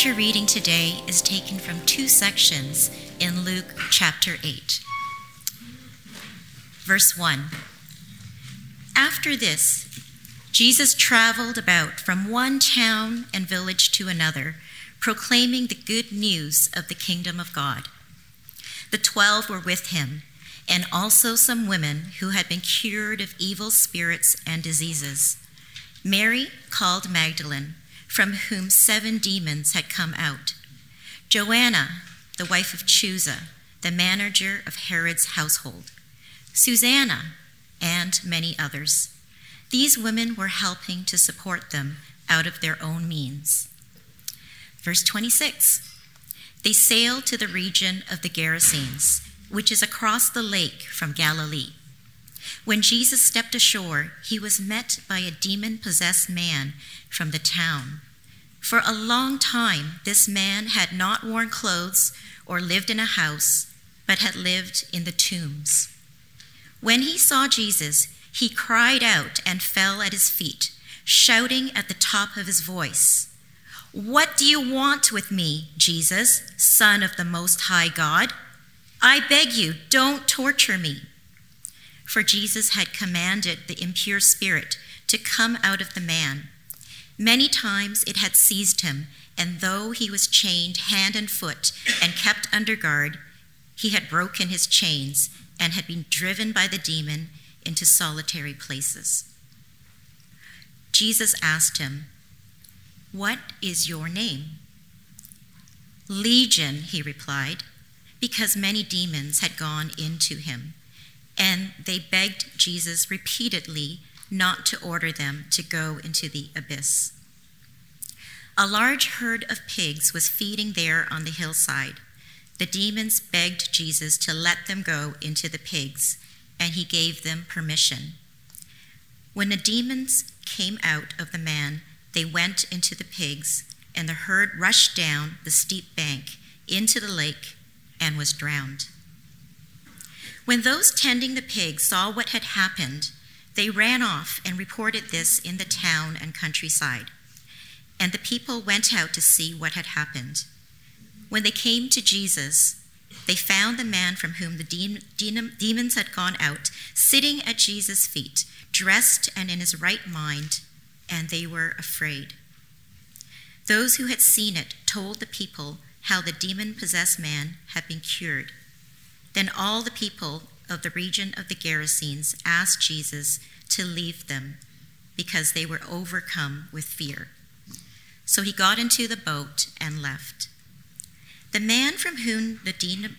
scripture reading today is taken from two sections in Luke chapter 8. Verse 1 After this, Jesus traveled about from one town and village to another, proclaiming the good news of the kingdom of God. The twelve were with him, and also some women who had been cured of evil spirits and diseases. Mary, called Magdalene, from whom seven demons had come out. Joanna, the wife of Chuza, the manager of Herod's household. Susanna, and many others. These women were helping to support them out of their own means. Verse 26 They sailed to the region of the Gerasenes, which is across the lake from Galilee. When Jesus stepped ashore, he was met by a demon possessed man from the town. For a long time, this man had not worn clothes or lived in a house, but had lived in the tombs. When he saw Jesus, he cried out and fell at his feet, shouting at the top of his voice, What do you want with me, Jesus, Son of the Most High God? I beg you, don't torture me. For Jesus had commanded the impure spirit to come out of the man. Many times it had seized him, and though he was chained hand and foot and kept under guard, he had broken his chains and had been driven by the demon into solitary places. Jesus asked him, What is your name? Legion, he replied, because many demons had gone into him, and they begged Jesus repeatedly not to order them to go into the abyss. A large herd of pigs was feeding there on the hillside. The demons begged Jesus to let them go into the pigs, and he gave them permission. When the demons came out of the man, they went into the pigs, and the herd rushed down the steep bank into the lake and was drowned. When those tending the pigs saw what had happened, they ran off and reported this in the town and countryside. And the people went out to see what had happened. When they came to Jesus, they found the man from whom the de- demons had gone out sitting at Jesus' feet, dressed and in his right mind, and they were afraid. Those who had seen it told the people how the demon possessed man had been cured. Then all the people of the region of the Gerasenes asked Jesus to leave them because they were overcome with fear. So he got into the boat and left. The man from whom the demons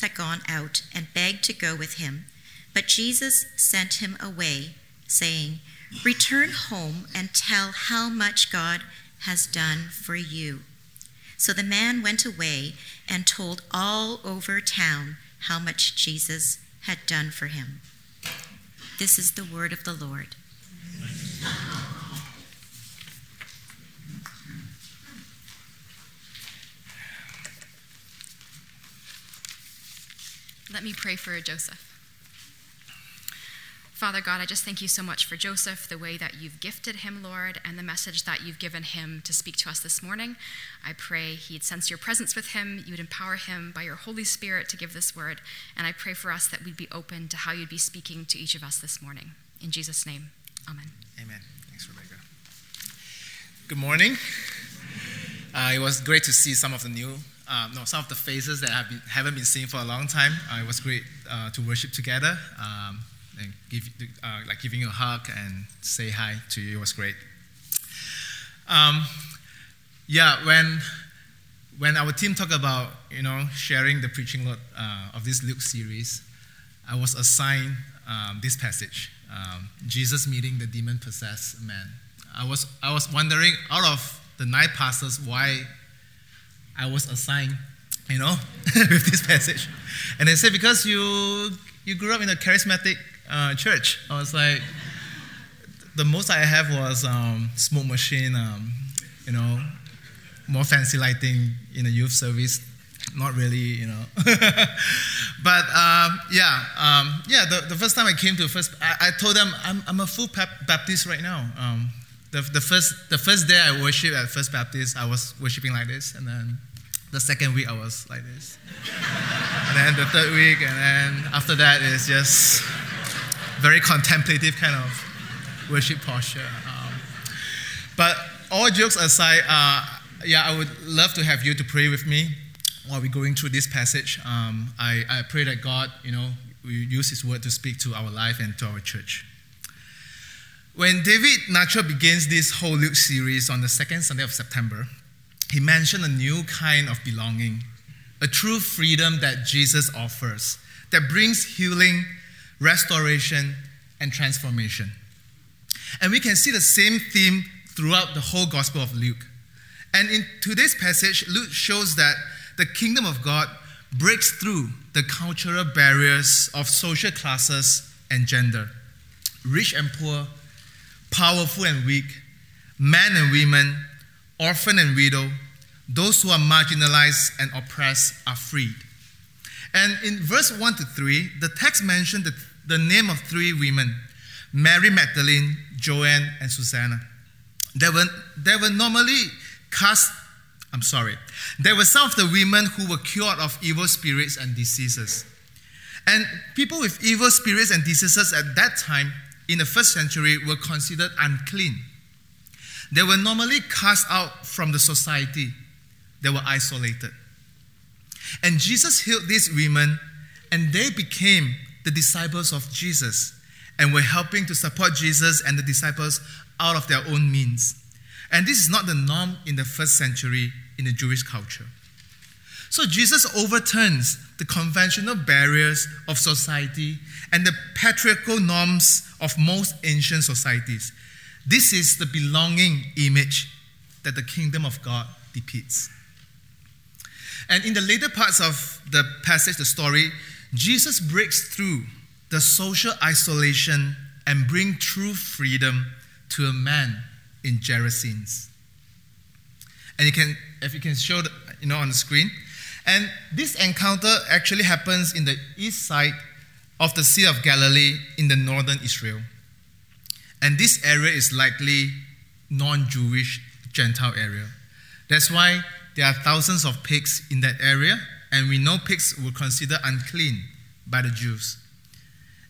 had gone out and begged to go with him, but Jesus sent him away, saying, Return home and tell how much God has done for you. So the man went away and told all over town how much Jesus had done for him. This is the word of the Lord. Let me pray for Joseph. Father God, I just thank you so much for Joseph, the way that you've gifted him, Lord, and the message that you've given him to speak to us this morning. I pray he'd sense your presence with him, you would empower him by your Holy Spirit to give this word, and I pray for us that we'd be open to how you'd be speaking to each of us this morning. In Jesus' name, amen. Amen. Thanks, Rebecca. Good morning. Uh, it was great to see some of the new um, no, some of the faces that I been, haven't been seen for a long time. Uh, it was great uh, to worship together um, and give, uh, like giving you a hug and say hi to you. It was great. Um, yeah, when when our team talked about you know sharing the preaching lot uh, of this Luke series, I was assigned um, this passage: um, Jesus meeting the demon-possessed man. I was I was wondering out of the nine pastors why I was assigned, you know, with this passage. And they said, because you, you grew up in a charismatic uh, church. I was like, the most I have was um, smoke machine, um, you know, more fancy lighting in a youth service. Not really, you know. but um, yeah, um, yeah. The, the first time I came to first, I, I told them I'm, I'm a full Baptist right now. Um, the, the, first, the first day I worshiped at First Baptist, I was worshiping like this, and then the second week I was like this. and then the third week, and then after that is just very contemplative kind of worship posture. Um, but all jokes aside, uh, yeah, I would love to have you to pray with me while we're going through this passage. Um, I, I pray that God, you know, will use His word to speak to our life and to our church. When David Nacho begins this whole Luke series on the second Sunday of September, he mentioned a new kind of belonging, a true freedom that Jesus offers that brings healing, restoration, and transformation. And we can see the same theme throughout the whole Gospel of Luke. And in today's passage, Luke shows that the kingdom of God breaks through the cultural barriers of social classes and gender. Rich and poor, powerful and weak, men and women, orphan and widow, those who are marginalized and oppressed are freed. And in verse 1 to 3, the text mentioned the, the name of three women Mary Magdalene, Joanne, and Susanna. They were, they were normally cast, I'm sorry, they were some of the women who were cured of evil spirits and diseases. And people with evil spirits and diseases at that time in the first century were considered unclean. They were normally cast out from the society, they were isolated. And Jesus healed these women, and they became the disciples of Jesus and were helping to support Jesus and the disciples out of their own means. And this is not the norm in the first century in the Jewish culture. So Jesus overturns the conventional barriers of society and the patriarchal norms of most ancient societies. This is the belonging image that the kingdom of God depicts. And in the later parts of the passage, the story, Jesus breaks through the social isolation and bring true freedom to a man in Gerasenes. And you can, if you can show, the, you know, on the screen. And this encounter actually happens in the east side of the Sea of Galilee in the northern Israel. And this area is likely non-Jewish Gentile area. That's why there are thousands of pigs in that area, and we know pigs were considered unclean by the Jews.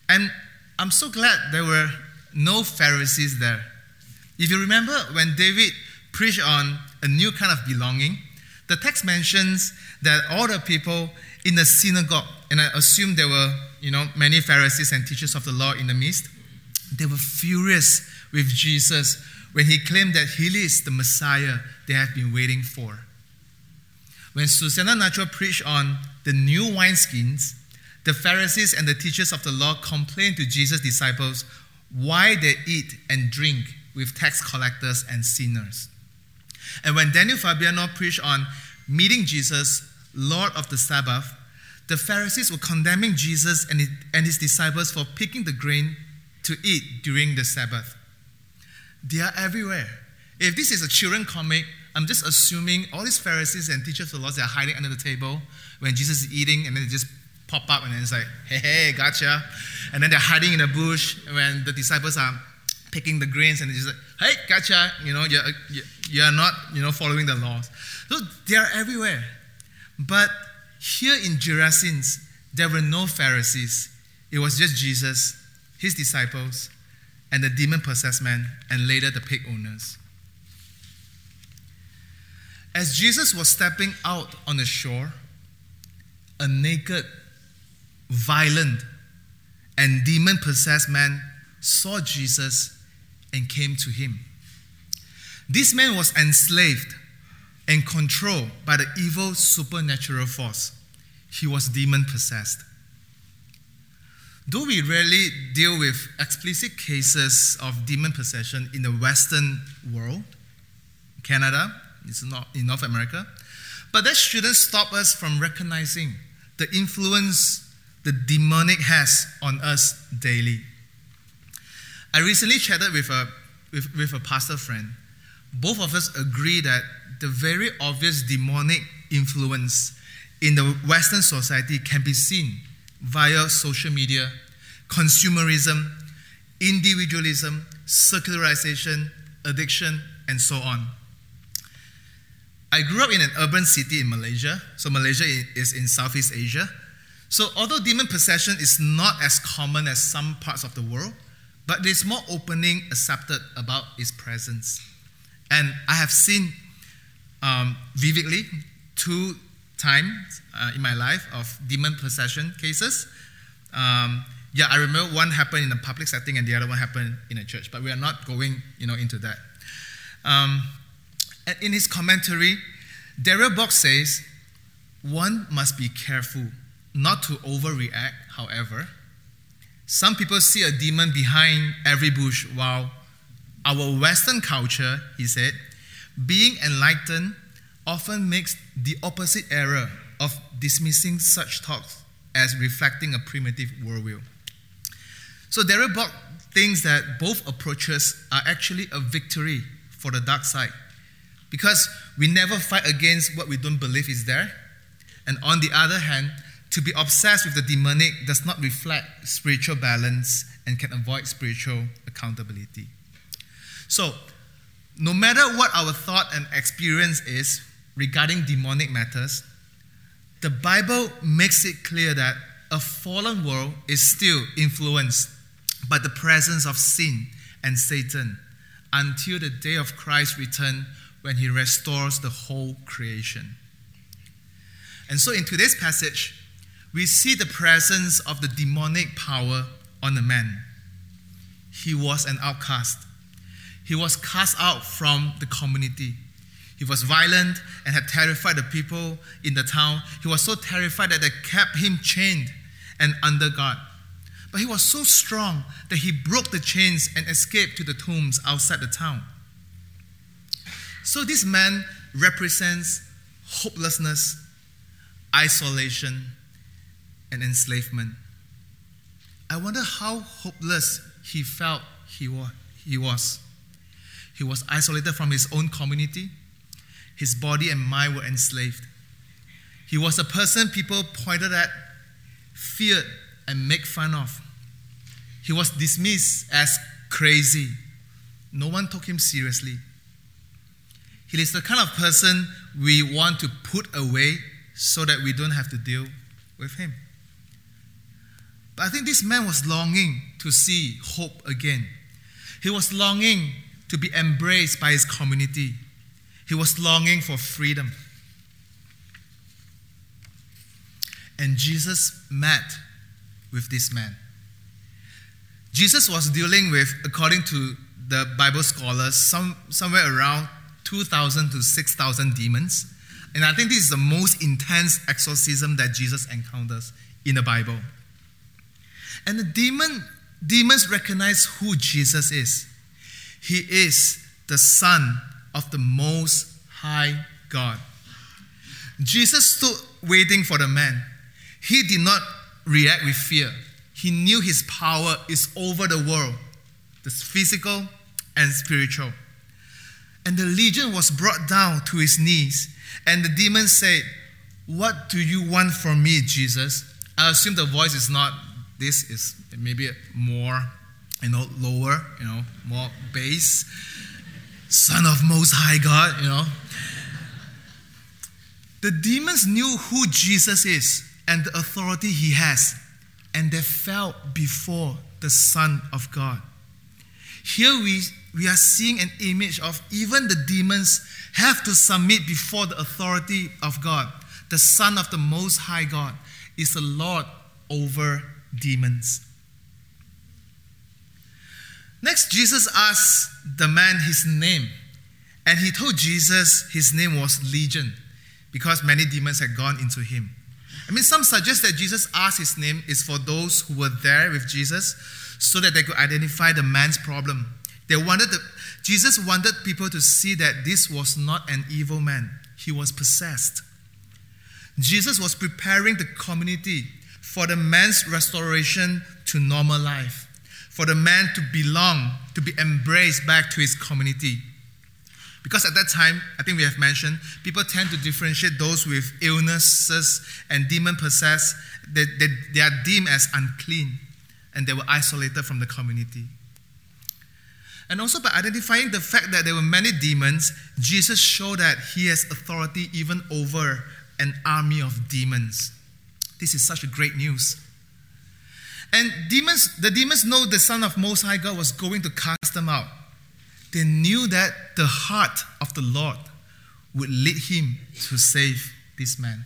And I'm so glad there were no Pharisees there. If you remember when David preached on a new kind of belonging, the text mentions that all the people in the synagogue, and I assume there were, you know, many Pharisees and teachers of the law in the midst, they were furious with Jesus when he claimed that he is the Messiah they have been waiting for. When Susanna Nacho preached on the new wineskins, the Pharisees and the teachers of the law complained to Jesus' disciples why they eat and drink with tax collectors and sinners. And when Daniel Fabiano preached on meeting Jesus, Lord of the Sabbath, the Pharisees were condemning Jesus and his disciples for picking the grain to eat during the Sabbath. They are everywhere. If this is a children comic, I'm just assuming all these Pharisees and teachers of the law they are hiding under the table when Jesus is eating, and then they just pop up, and then it's like, hey, hey, gotcha. And then they're hiding in a bush when the disciples are picking the grains, and it's just like, hey, gotcha. You know, you're, you're not, you know, following the laws. So they are everywhere. But here in Gerasenes, there were no Pharisees. It was just Jesus, his disciples, and the demon possessed man, and later the pig owners. As Jesus was stepping out on the shore, a naked, violent, and demon possessed man saw Jesus and came to him. This man was enslaved and controlled by the evil supernatural force. He was demon possessed. Though we rarely deal with explicit cases of demon possession in the Western world, Canada, it's not in North America. But that shouldn't stop us from recognizing the influence the demonic has on us daily. I recently chatted with a, with, with a pastor friend. Both of us agree that the very obvious demonic influence in the Western society can be seen via social media, consumerism, individualism, secularization, addiction, and so on. I grew up in an urban city in Malaysia. So, Malaysia is in Southeast Asia. So, although demon possession is not as common as some parts of the world, but there's more opening accepted about its presence. And I have seen um, vividly two times uh, in my life of demon possession cases. Um, yeah, I remember one happened in a public setting and the other one happened in a church, but we are not going, you know, into that. Um, in his commentary, Darrell Bock says, one must be careful not to overreact, however. Some people see a demon behind every bush, while our Western culture, he said, being enlightened often makes the opposite error of dismissing such talks as reflecting a primitive worldview. So Darrell Bock thinks that both approaches are actually a victory for the dark side because we never fight against what we don't believe is there. And on the other hand, to be obsessed with the demonic does not reflect spiritual balance and can avoid spiritual accountability. So, no matter what our thought and experience is regarding demonic matters, the Bible makes it clear that a fallen world is still influenced by the presence of sin and Satan until the day of Christ's return when he restores the whole creation. And so in today's passage, we see the presence of the demonic power on the man. He was an outcast. He was cast out from the community. He was violent and had terrified the people in the town. He was so terrified that they kept him chained and under guard. But he was so strong that he broke the chains and escaped to the tombs outside the town. So this man represents hopelessness, isolation, and enslavement. I wonder how hopeless he felt he was. He was isolated from his own community. His body and mind were enslaved. He was a person people pointed at, feared, and make fun of. He was dismissed as crazy. No one took him seriously. He is the kind of person we want to put away so that we don't have to deal with him. But I think this man was longing to see hope again. He was longing to be embraced by his community. He was longing for freedom. And Jesus met with this man. Jesus was dealing with, according to the Bible scholars, some, somewhere around 2,000 to 6,000 demons. And I think this is the most intense exorcism that Jesus encounters in the Bible. And the demon, demons recognize who Jesus is. He is the Son of the Most High God. Jesus stood waiting for the man. He did not react with fear. He knew his power is over the world, the physical and spiritual. And the legion was brought down to his knees. And the demon said, What do you want from me, Jesus? I assume the voice is not, this is maybe more, you know, lower, you know, more bass. Son of Most High God, you know. The demons knew who Jesus is and the authority he has, and they fell before the Son of God. Here we, we are seeing an image of even the demons have to submit before the authority of God. The Son of the Most High God is the Lord over demons. Next, Jesus asked the man his name. And he told Jesus his name was Legion because many demons had gone into him. I mean, some suggest that Jesus asked his name is for those who were there with Jesus so that they could identify the man's problem. They wanted the, Jesus wanted people to see that this was not an evil man, he was possessed. Jesus was preparing the community for the man's restoration to normal life, for the man to belong, to be embraced back to his community. Because at that time, I think we have mentioned, people tend to differentiate those with illnesses and demon possessed. They, they, they are deemed as unclean and they were isolated from the community. And also by identifying the fact that there were many demons, Jesus showed that he has authority even over an army of demons. This is such a great news. And demons, the demons know the Son of Most High God was going to cast them out. They knew that the heart of the Lord would lead him to save this man.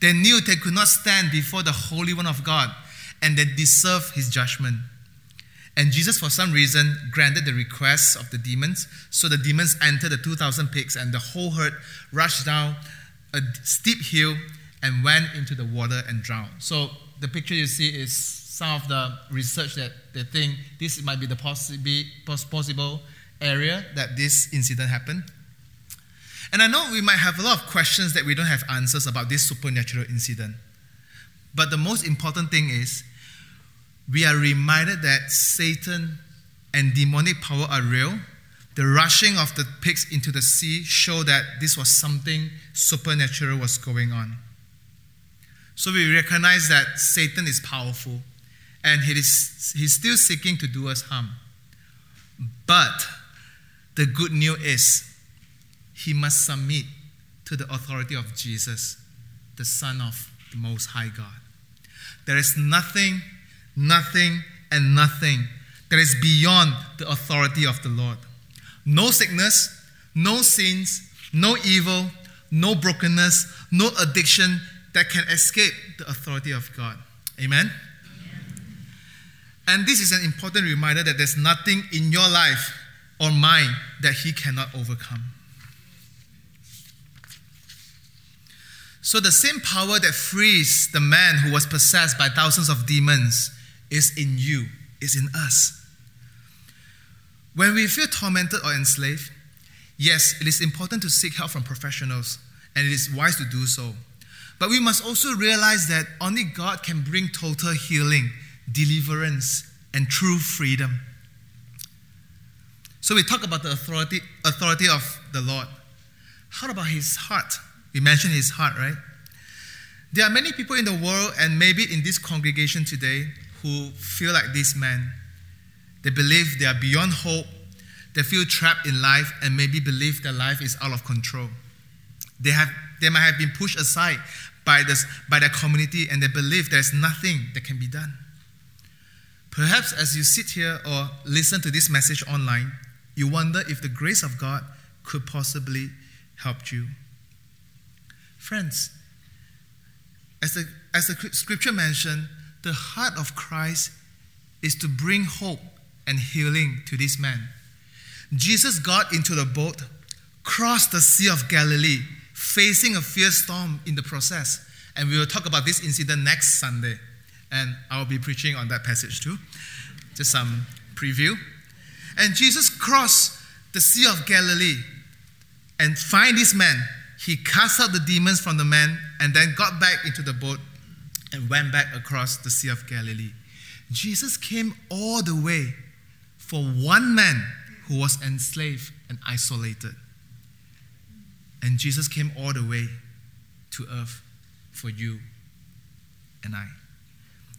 They knew they could not stand before the Holy One of God and they deserved his judgment. And Jesus, for some reason, granted the requests of the demons. So the demons entered the 2,000 pigs, and the whole herd rushed down a steep hill and went into the water and drowned. So the picture you see is some of the research that they think this might be the possible area that this incident happened. And I know we might have a lot of questions that we don't have answers about this supernatural incident. But the most important thing is we are reminded that Satan and demonic power are real. The rushing of the pigs into the sea show that this was something supernatural was going on. So we recognize that Satan is powerful and he is, he's still seeking to do us harm. But the good news is he must submit to the authority of Jesus, the Son of the Most High God. There is nothing, nothing, and nothing that is beyond the authority of the Lord. No sickness, no sins, no evil, no brokenness, no addiction that can escape the authority of God. Amen? And this is an important reminder that there's nothing in your life or mine that He cannot overcome. So, the same power that frees the man who was possessed by thousands of demons is in you, is in us. When we feel tormented or enslaved, yes, it is important to seek help from professionals, and it is wise to do so. But we must also realize that only God can bring total healing, deliverance, and true freedom. So we talk about the authority, authority of the Lord. How about his heart? We mentioned his heart, right? There are many people in the world, and maybe in this congregation today, who feel like this man. They believe they are beyond hope, they feel trapped in life, and maybe believe their life is out of control. They, have, they might have been pushed aside by, this, by their community, and they believe there's nothing that can be done. Perhaps as you sit here or listen to this message online, you wonder if the grace of God could possibly help you. Friends, as the, as the scripture mentioned, the heart of Christ is to bring hope and healing to this man. Jesus got into the boat, crossed the Sea of Galilee, facing a fierce storm in the process. And we will talk about this incident next Sunday. And I'll be preaching on that passage too. Just some preview. And Jesus crossed the Sea of Galilee and find this man he cast out the demons from the man and then got back into the boat and went back across the Sea of Galilee. Jesus came all the way for one man who was enslaved and isolated. And Jesus came all the way to earth for you and I.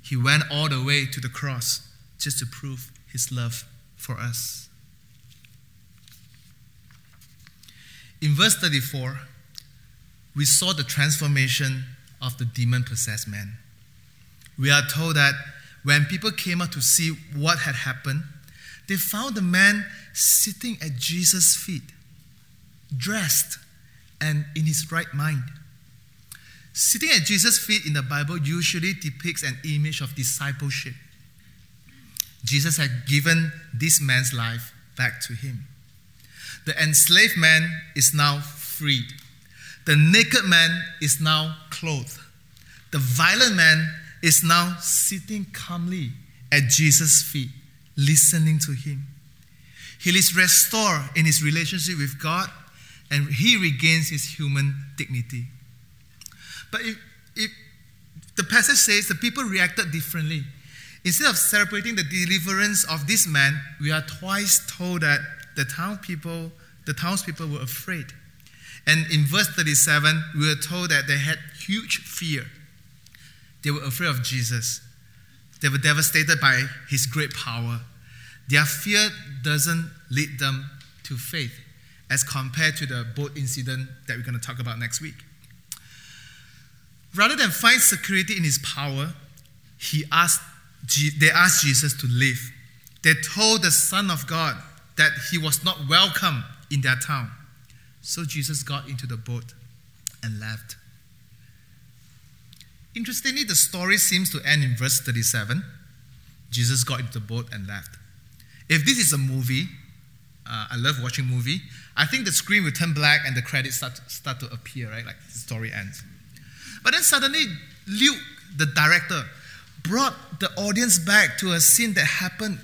He went all the way to the cross just to prove his love for us. In verse 34, we saw the transformation of the demon possessed man. We are told that when people came out to see what had happened, they found the man sitting at Jesus' feet, dressed and in his right mind. Sitting at Jesus' feet in the Bible usually depicts an image of discipleship. Jesus had given this man's life back to him. The enslaved man is now freed. The naked man is now clothed. The violent man is now sitting calmly at Jesus' feet, listening to him. He is restored in his relationship with God and he regains his human dignity. But if, if the passage says the people reacted differently, instead of celebrating the deliverance of this man, we are twice told that the town people, the townspeople were afraid. And in verse 37, we are told that they had huge fear. They were afraid of Jesus. They were devastated by his great power. Their fear doesn't lead them to faith as compared to the boat incident that we're going to talk about next week. Rather than find security in his power, he asked, they asked Jesus to leave. They told the Son of God that he was not welcome in their town. So Jesus got into the boat and left. Interestingly, the story seems to end in verse 37. Jesus got into the boat and left. If this is a movie, uh, I love watching movie. I think the screen will turn black and the credits start, start to appear, right? Like the story ends. But then suddenly, Luke, the director, brought the audience back to a scene that happened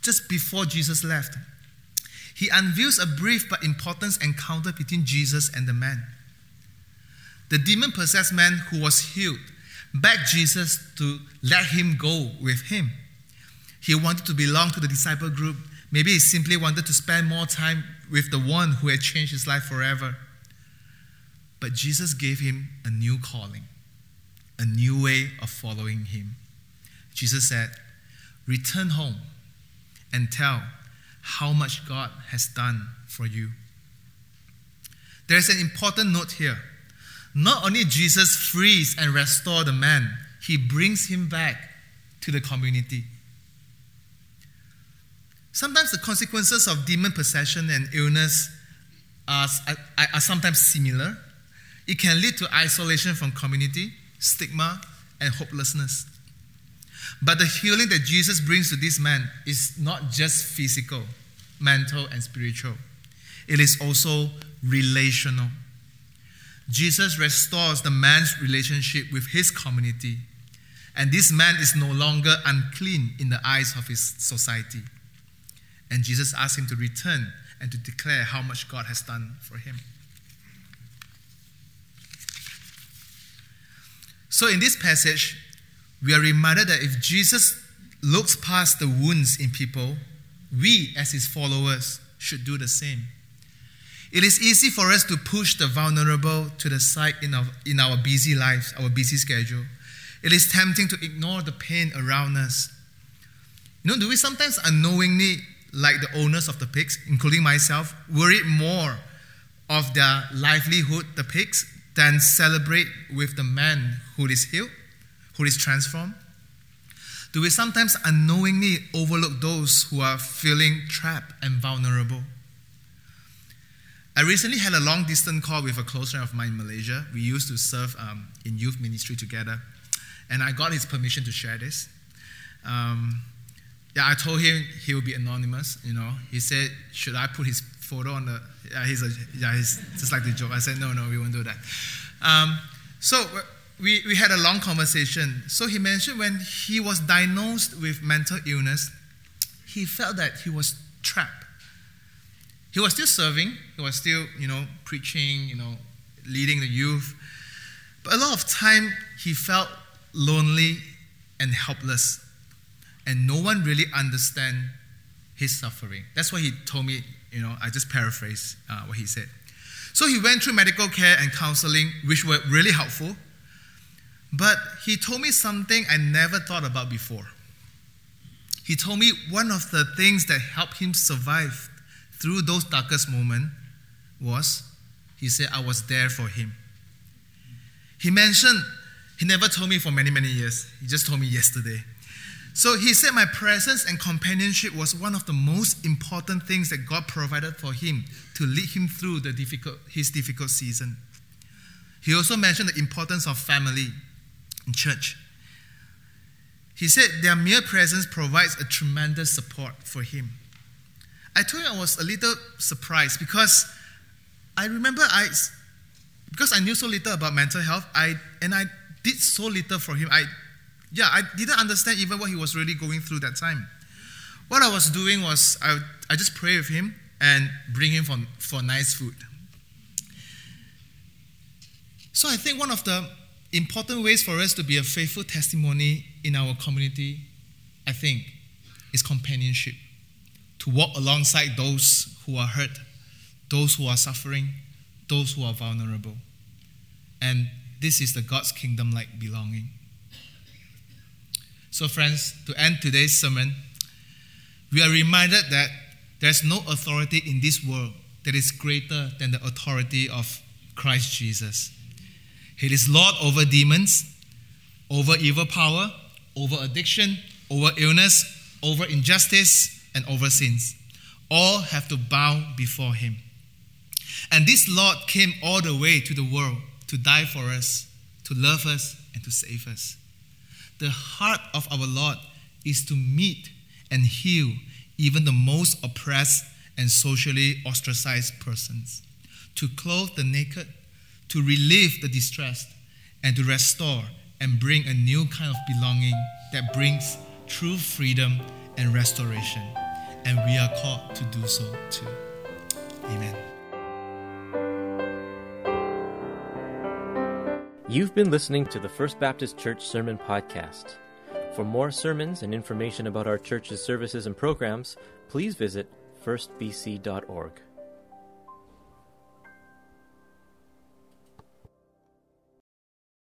just before Jesus left. He unveils a brief but important encounter between Jesus and the man. The demon possessed man who was healed begged Jesus to let him go with him. He wanted to belong to the disciple group. Maybe he simply wanted to spend more time with the one who had changed his life forever. But Jesus gave him a new calling, a new way of following him. Jesus said, Return home and tell how much God has done for you. There's an important note here. Not only Jesus frees and restores the man, he brings him back to the community. Sometimes the consequences of demon possession and illness are, are, are sometimes similar. It can lead to isolation from community, stigma, and hopelessness. But the healing that Jesus brings to this man is not just physical, mental, and spiritual, it is also relational. Jesus restores the man's relationship with his community, and this man is no longer unclean in the eyes of his society. And Jesus asks him to return and to declare how much God has done for him. So, in this passage, we are reminded that if Jesus looks past the wounds in people, we, as his followers, should do the same. It is easy for us to push the vulnerable to the side in our, in our busy lives, our busy schedule. It is tempting to ignore the pain around us. You know, do we sometimes unknowingly, like the owners of the pigs, including myself, worry more of their livelihood, the pigs, than celebrate with the man who is healed? Who is transformed? Do we sometimes unknowingly overlook those who are feeling trapped and vulnerable? I recently had a long distance call with a close friend of mine in Malaysia. We used to serve um, in youth ministry together, and I got his permission to share this. Um, yeah, I told him he would be anonymous. You know, he said, "Should I put his photo on the?" Yeah, he's a, yeah, he's just like the joke. I said, "No, no, we won't do that." Um, so we, we had a long conversation. So he mentioned when he was diagnosed with mental illness, he felt that he was trapped. He was still serving, he was still, you know, preaching, you know, leading the youth. But a lot of time he felt lonely and helpless. And no one really understand his suffering. That's why he told me, you know, I just paraphrase uh, what he said. So he went through medical care and counseling, which were really helpful. But he told me something I never thought about before. He told me one of the things that helped him survive through those darkest moments was he said, I was there for him. He mentioned, he never told me for many, many years. He just told me yesterday. So he said, My presence and companionship was one of the most important things that God provided for him to lead him through the difficult, his difficult season. He also mentioned the importance of family in church. He said their mere presence provides a tremendous support for him. I told him I was a little surprised because I remember I, because I knew so little about mental health, I and I did so little for him. I, yeah, I didn't understand even what he was really going through that time. What I was doing was I, I just pray with him and bring him for, for nice food. So I think one of the important ways for us to be a faithful testimony in our community, I think, is companionship. To walk alongside those who are hurt, those who are suffering, those who are vulnerable. And this is the God's kingdom like belonging. So, friends, to end today's sermon, we are reminded that there's no authority in this world that is greater than the authority of Christ Jesus. He is Lord over demons, over evil power, over addiction, over illness, over injustice, and over sins. All have to bow before Him. And this Lord came all the way to the world to die for us, to love us, and to save us. The heart of our Lord is to meet and heal even the most oppressed and socially ostracized persons, to clothe the naked, to relieve the distressed, and to restore and bring a new kind of belonging that brings true freedom and restoration. And we are called to do so too. Amen. You've been listening to the First Baptist Church Sermon Podcast. For more sermons and information about our church's services and programs, please visit firstbc.org.